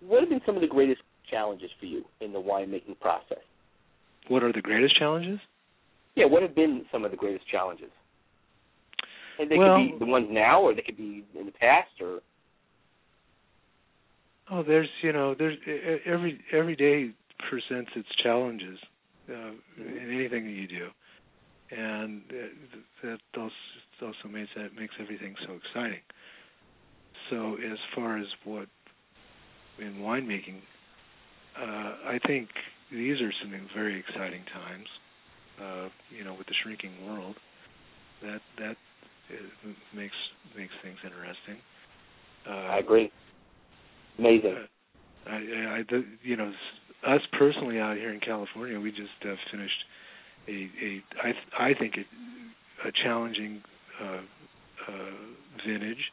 what have been some of the greatest challenges for you in the winemaking process? What are the greatest challenges? Yeah, what have been some of the greatest challenges? And they Well- could be the ones now, or they could be in the past, or Oh, there's you know there's every every day presents its challenges uh, in anything that you do, and uh, that also also makes that makes everything so exciting. So as far as what in winemaking, uh, I think these are some very exciting times. Uh, you know, with the shrinking world, that that uh, makes makes things interesting. Uh, I agree. Amazing. uh, I, I, the, you know, us personally out here in California, we just uh, finished a, a I, th- I think it, a challenging uh, uh, vintage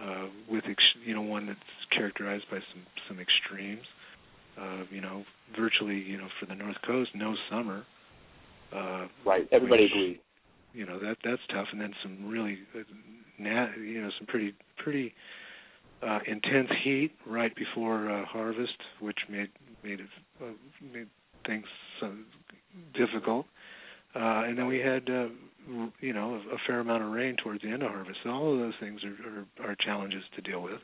uh, with, ex- you know, one that's characterized by some some extremes. Uh, you know, virtually, you know, for the North Coast, no summer. Uh, Right. Everybody which, agrees. You know that that's tough, and then some really, uh, you know, some pretty pretty uh, intense heat right before uh, harvest, which made made it uh, made things so difficult. Uh, and then we had, uh, you know, a, a fair amount of rain towards the end of harvest. So all of those things are, are, are challenges to deal with.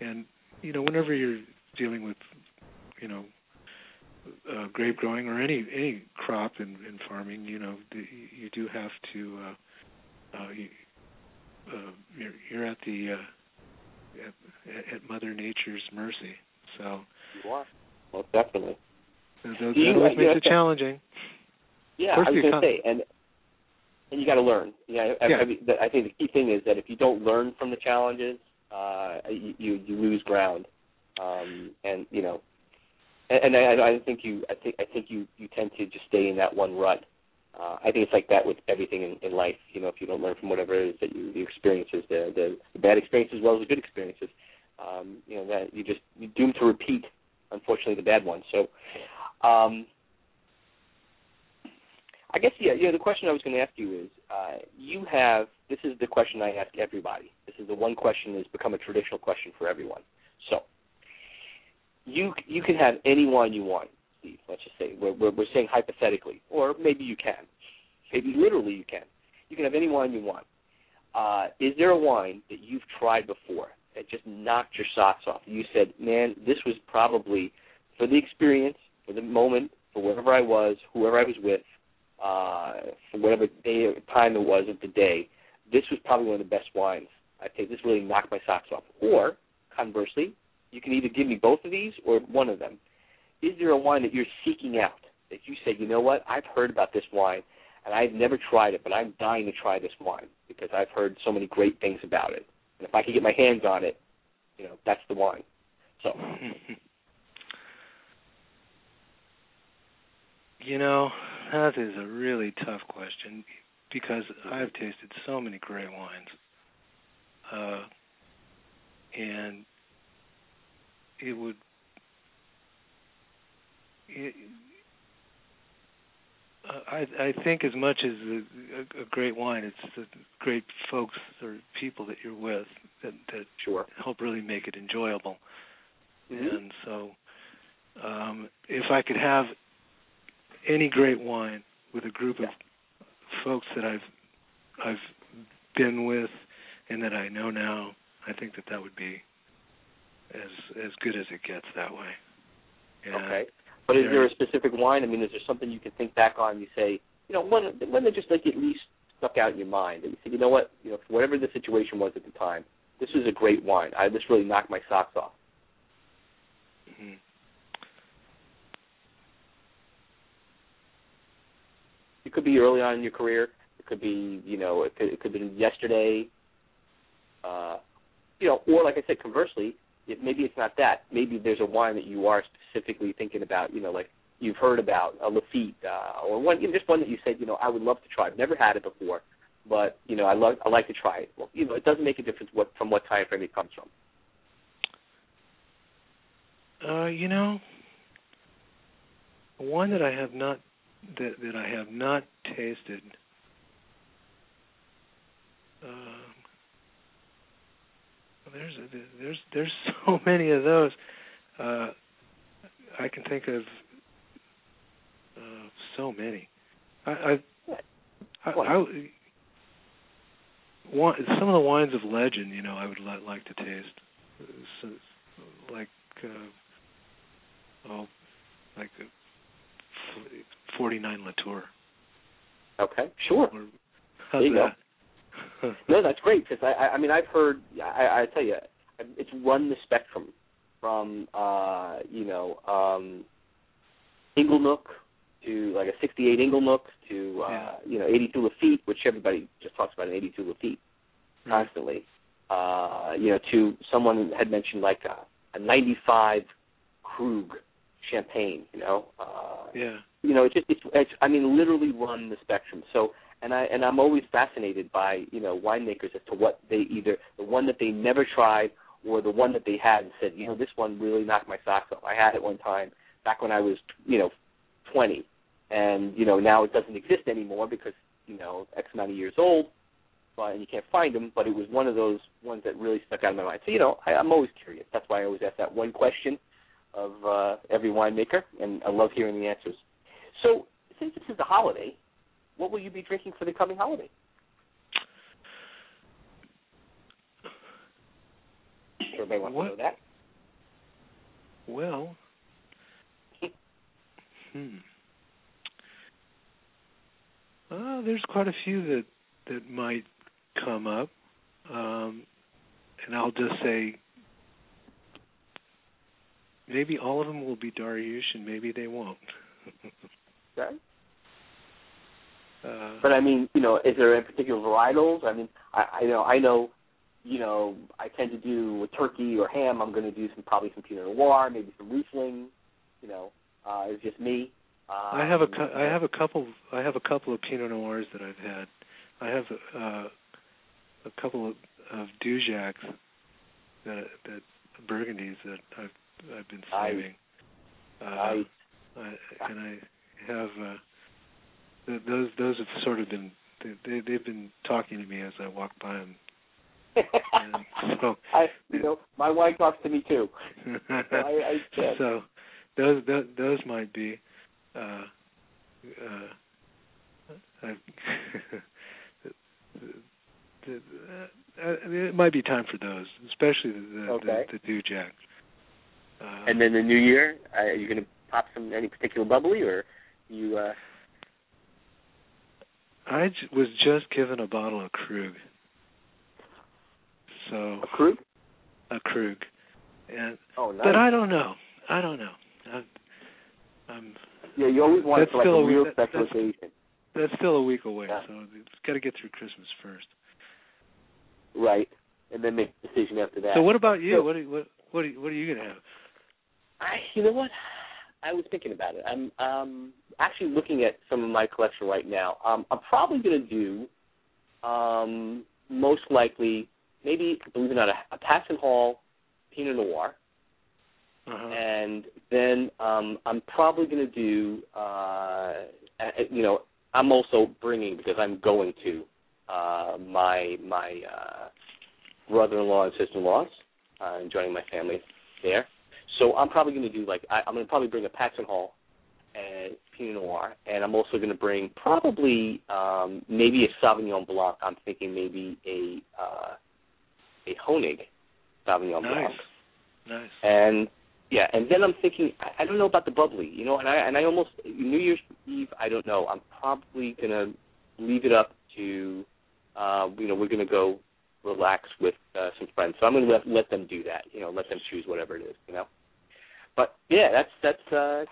And you know, whenever you're dealing with, you know, uh, grape growing or any any crop in, in farming, you know, the, you do have to. Uh, uh, you, uh, you're, you're at the uh, at, at Mother Nature's mercy. So You are. Most definitely. that Do you- always makes it challenging. Yeah, I was going to say, and and you got to learn. Yeah, I, Yeah. I, mean, the- I think the key thing is that if you don't learn from the challenges, uh, you you, you lose ground. Um, and you know, and, I, I think you, I think I think you you tend to just stay in that one rut. Uh, I think it's like that with everything in, in life. You know, if you don't learn from whatever it is that you the experiences, the the, the bad experiences as well as the good experiences, um, you know that you just you're doomed to repeat. Unfortunately, the bad ones. So. Um, I guess yeah, you know, the question I was going to ask you is, uh, you have this is the question I ask everybody. This is the one question that's become a traditional question for everyone. You you can have any wine you want, Steve. Let's just say we're, we're we're saying hypothetically, or maybe you can, maybe literally you can. You can have any wine you want. Uh, is there a wine that you've tried before that just knocked your socks off? You said, man, this was probably for the experience, for the moment, for wherever I was, whoever I was with uh, for whatever day time it was of the day, this was probably one of the best wines. I think this really knocked my socks off. Or conversely, you can either give me both of these or one of them. Is there a wine that you're seeking out that you say, you know what, I've heard about this wine and I've never tried it, but I'm dying to try this wine because I've heard so many great things about it. And if I can get my hands on it, you know, that's the wine. So, (laughs) You know, that is a really tough question because I've tasted so many great wines. Uh, and it would it, uh, I I think as much as a, a, a great wine, it's the great folks or people that you're with that that sure. help really make it enjoyable. Mhm. And so, um, if I could have any great wine with a group of folks that I've I've been with and that I know now, I think that that would be as as good as it gets that way. And Okay. But is there a specific wine? I mean, is there something you can think back on? You say, you know, one one that just like at least stuck out in your mind that you said, you know what, you know, whatever the situation was at the time, this was a great wine. I this really knocked my socks off. Mhm. It could be early on in your career. It could be, you know, it could it could have been yesterday. Uh, you know, or like I said, conversely, if maybe it's not that. Maybe there's a wine that you are specifically thinking about. You know, like you've heard about a Lafite, uh, or one, you know, just one that you said, you know, I would love to try. I've never had it before, but you know, I love, I like to try it. Well, you know, it doesn't make a difference what from what time frame it comes from. Uh, you know, one that I have not that that I have not tasted. Um, there's there's there's (laughs) so many of those. Uh, I can think of uh, so many. I, I, I, I one, some of the wines of legend, you know, I would li- like to taste. So, like uh, oh, like a forty nine Latour. Okay, sure. Or, how's There you go. (laughs) No, that's great because I, I, I mean, I've heard. I, I tell you, it's run the spectrum from, uh, you know, um, Inglenook to like a '68 Inglenook to, uh, Yeah. you know, '82 Lafite, which everybody just talks about an '82 Lafite Right. constantly. Uh, you know, to someone had mentioned like a, a '95 Krug champagne. You know, uh, Yeah. you know, it's just it's, it's I mean literally run the spectrum. So and I and I'm always fascinated by you know winemakers as to what they either the one that they never tried or the one that they had and said you know this one really knocked my socks off. I had it one time back when I was you know 20, and you know now it doesn't exist anymore because you know X amount of years old, but and you can't find them. But it was one of those ones that really stuck out in my mind. So you know I, I'm always curious. That's why I always ask that one question of uh, every winemaker, and I love hearing the answers. So, since this is a holiday, what will you be drinking for the coming holiday? Everybody wants What? to know that. Well, (laughs) hmm. Uh, there's quite a few that that might come up, um, and I'll just say maybe all of them will be Darioush, and maybe they won't. (laughs) Okay. Uh, But I mean, you know, is there any particular varietals? I mean, I, I know, I know, you know, I tend to do with turkey or ham. I'm going to do some probably some Pinot Noir, maybe some Riesling. You know, uh, it's just me. Um, I have a cou- I have a couple I have a couple of Pinot Noirs that I've had. I have uh, a couple of, of Dujacs that that Burgundies that I've I've been saving. Uh, Nice. I, and I have uh, those those have sort of been they, they they've been talking to me as I walk by them. (laughs) And so I, you know, my wife talks to me too. I, I, (laughs) yeah. so those, those those might be uh uh I, (laughs) uh, it might be time for those, especially the the, Okay. the, the Dujac. Uh, And then the new year, uh, are you going to pop some any particular bubbly, or you? uh I j- was just given a bottle of Krug. So A Krug? a Krug, and Oh, nice. but I don't know. I don't know. I'm, I'm yeah, you always want it That's for like still a a- real that- special that's- occasion. that's still a week away, Yeah. so it's got to get through Christmas first. Right. And then make a decision after that. So what about you? So- what are, what what are, what are you gonna have? I, you know what? I was thinking about it. I'm um actually looking at some of my collection right now. Um, I'm probably going to do, um, most likely, maybe believe it or not, a, a Patz & Hall Pinot Noir, Uh-huh. and then um, I'm probably going to do, uh, you know, I'm also bringing because I'm going to uh, my my uh, brother-in-law and sister-in-laws. Uh, and joining my family there. So I'm probably going to do like I, I'm going to probably bring a Patz & Hall and Pinot Noir, and I'm also going to bring probably um, maybe a Sauvignon Blanc. I'm thinking maybe a uh, a Honig Sauvignon nice, Blanc, nice. and yeah, and then I'm thinking I, I don't know about the bubbly, you know, and I and I almost New Year's Eve I don't know. I'm probably gonna leave it up to, uh, you know, we're gonna go relax with uh, some friends, so I'm gonna let let them do that, you know, let them choose whatever it is, you know. But yeah, that's that's uh,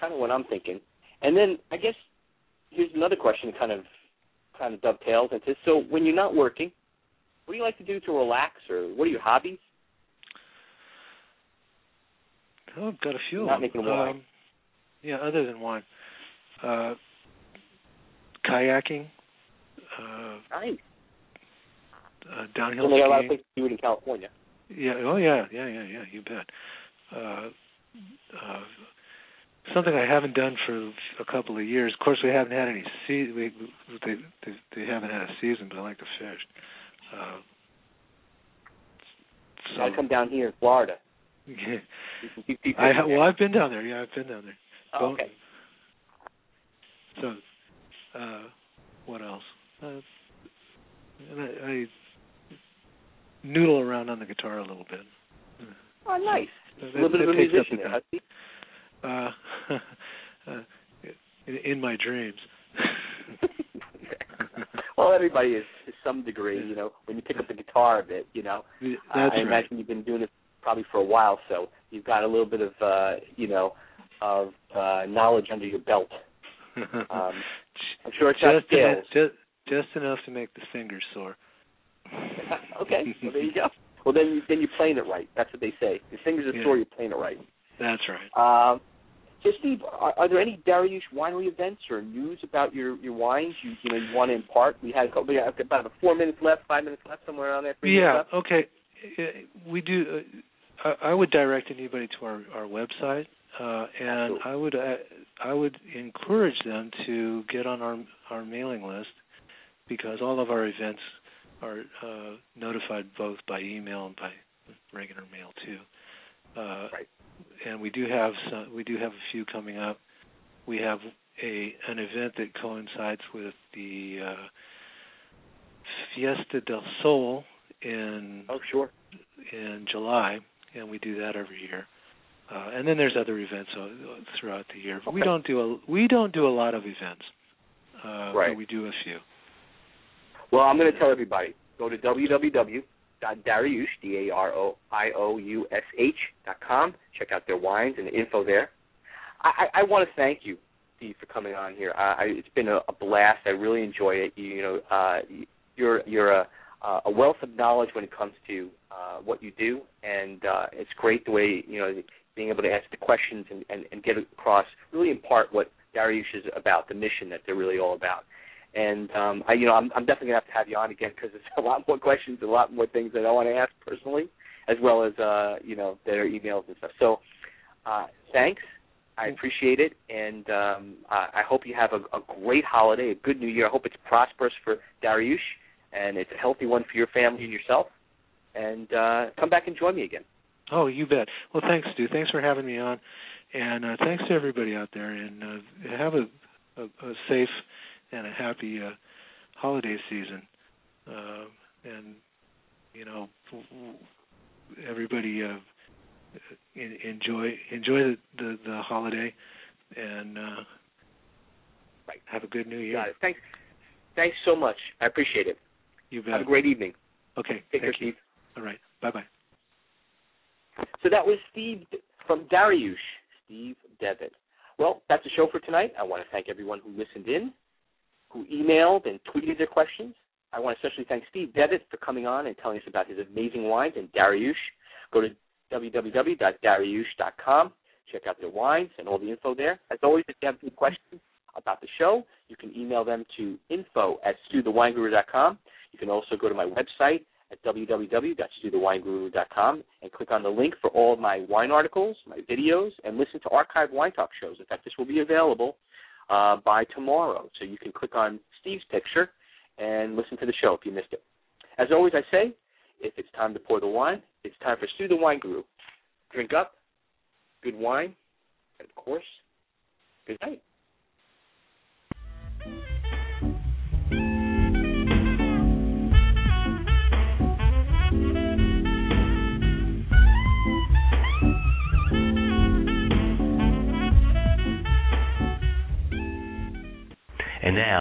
kind of what I'm thinking. And then I guess here's another question, kind of kind of dovetails into. So when you're not working, what do you like to do to relax, or what are your hobbies? Oh, I've got a few. Not of them. making wine. Um, yeah, other than wine, uh, kayaking, uh, Nice. uh, downhill Well, there are a lot of skiing. places to do it in California. Yeah. Oh, yeah. Yeah. Yeah. Yeah. You bet. Uh, uh, something I haven't done for a couple of years. Of course, we haven't had any se- we, they, they they haven't had a season, but I like to fish. Uh, so Gotta come down here in Florida. yeah. You can keep people I ha- well, I've been down there. Yeah, I've been down there. Oh, okay. So, uh, what else? Uh, and I, I noodle around on the guitar a little bit. Oh, nice. A little bit of a musician the there, huh, Uh, (laughs) uh, in, in my dreams. (laughs) well, everybody is to some degree, you know, when you pick up the guitar a bit, you know. That's uh, I right. imagine you've been doing it probably for a while, so you've got a little bit of, uh, you know, of uh, knowledge under your belt. (laughs) Um, I'm sure it's just enough, just just enough to make the fingers sore. okay, well there you go. Well then, you, then you're playing it right. That's what they say. Your fingers are Yeah. sore, you're playing it right. That's right. Um, so Steve, are, are there any Darioush winery events or news about your your wines you you know you want to impart? We had a couple, we have about four minutes left, five minutes left, somewhere around there. Yeah. Okay. Uh, We do. Uh, I, I would direct anybody to our our website, uh, and Absolutely. I would uh, I would encourage them to get on our our mailing list because all of our events are uh, notified both by email and by regular mail too. Uh, Right. And we do have some, we do have a few coming up. We have a an event that coincides with the uh, Fiesta del Sol in Oh sure. in July, and we do that every year. Uh, and then there's other events uh, throughout the year. But we don't do a we don't do a lot of events. Uh, Right. but we do a few. Well, I'm going to tell everybody go to www.darioush d a r o i o u s h dot com. Check out their wines and the info there. I, I, I want to thank you, Steve, for coming on here. I, I, it's been a, a blast. I really enjoy it. You, you know, uh, you're you're a a wealth of knowledge when it comes to uh, what you do, and uh, it's great the way you know being able to ask the questions and, and, and get across, really impart what Darioush is about, the mission that they're really all about. And um, I, you know, I'm, I'm definitely gonna have to have you on again because there's (laughs) a lot more questions, a lot more things that I want to ask personally, as well as uh, you know their emails and stuff. So, uh, thanks. I appreciate it, and um, I, I hope you have a, a great holiday, a good New Year. I hope it's prosperous for Darioush, and it's a healthy one for your family and yourself. And uh, come back and join me again. Oh, you bet. Well, thanks, Stu. Thanks for having me on, and uh, thanks to everybody out there. And uh, have a, a, a safe and a happy uh, holiday season. Uh, and you know, everybody uh, en- enjoy enjoy the, the the holiday, and uh, Right. have a good New Year. Got it. Thanks. Thanks so much. I appreciate it. You bet. Have a great evening. okay. Take care, thank you. Steve. All right. Bye bye. So that was Steve from Darioush, Steve Devitt. Well, that's the show for tonight. I want to thank everyone who listened in, who emailed and tweeted their questions. I want to especially thank Steve Devitt for coming on and telling us about his amazing wines and Darioush. Go to www.darioush.com. Check out their wines and all the info there. As always, if you have any questions about the show, you can email them to info at stuthewineguru.com. You can also go to my website at www.stuthewineguru.com and click on the link for all of my wine articles, my videos, and listen to archived wine talk shows. In fact, this will be available uh, by tomorrow. So you can click on Steve's picture and listen to the show if you missed it. As always, I say, if it's time to pour the wine, it's time for Stu the Wine Guru. Drink up, good wine, and of course, good night. And now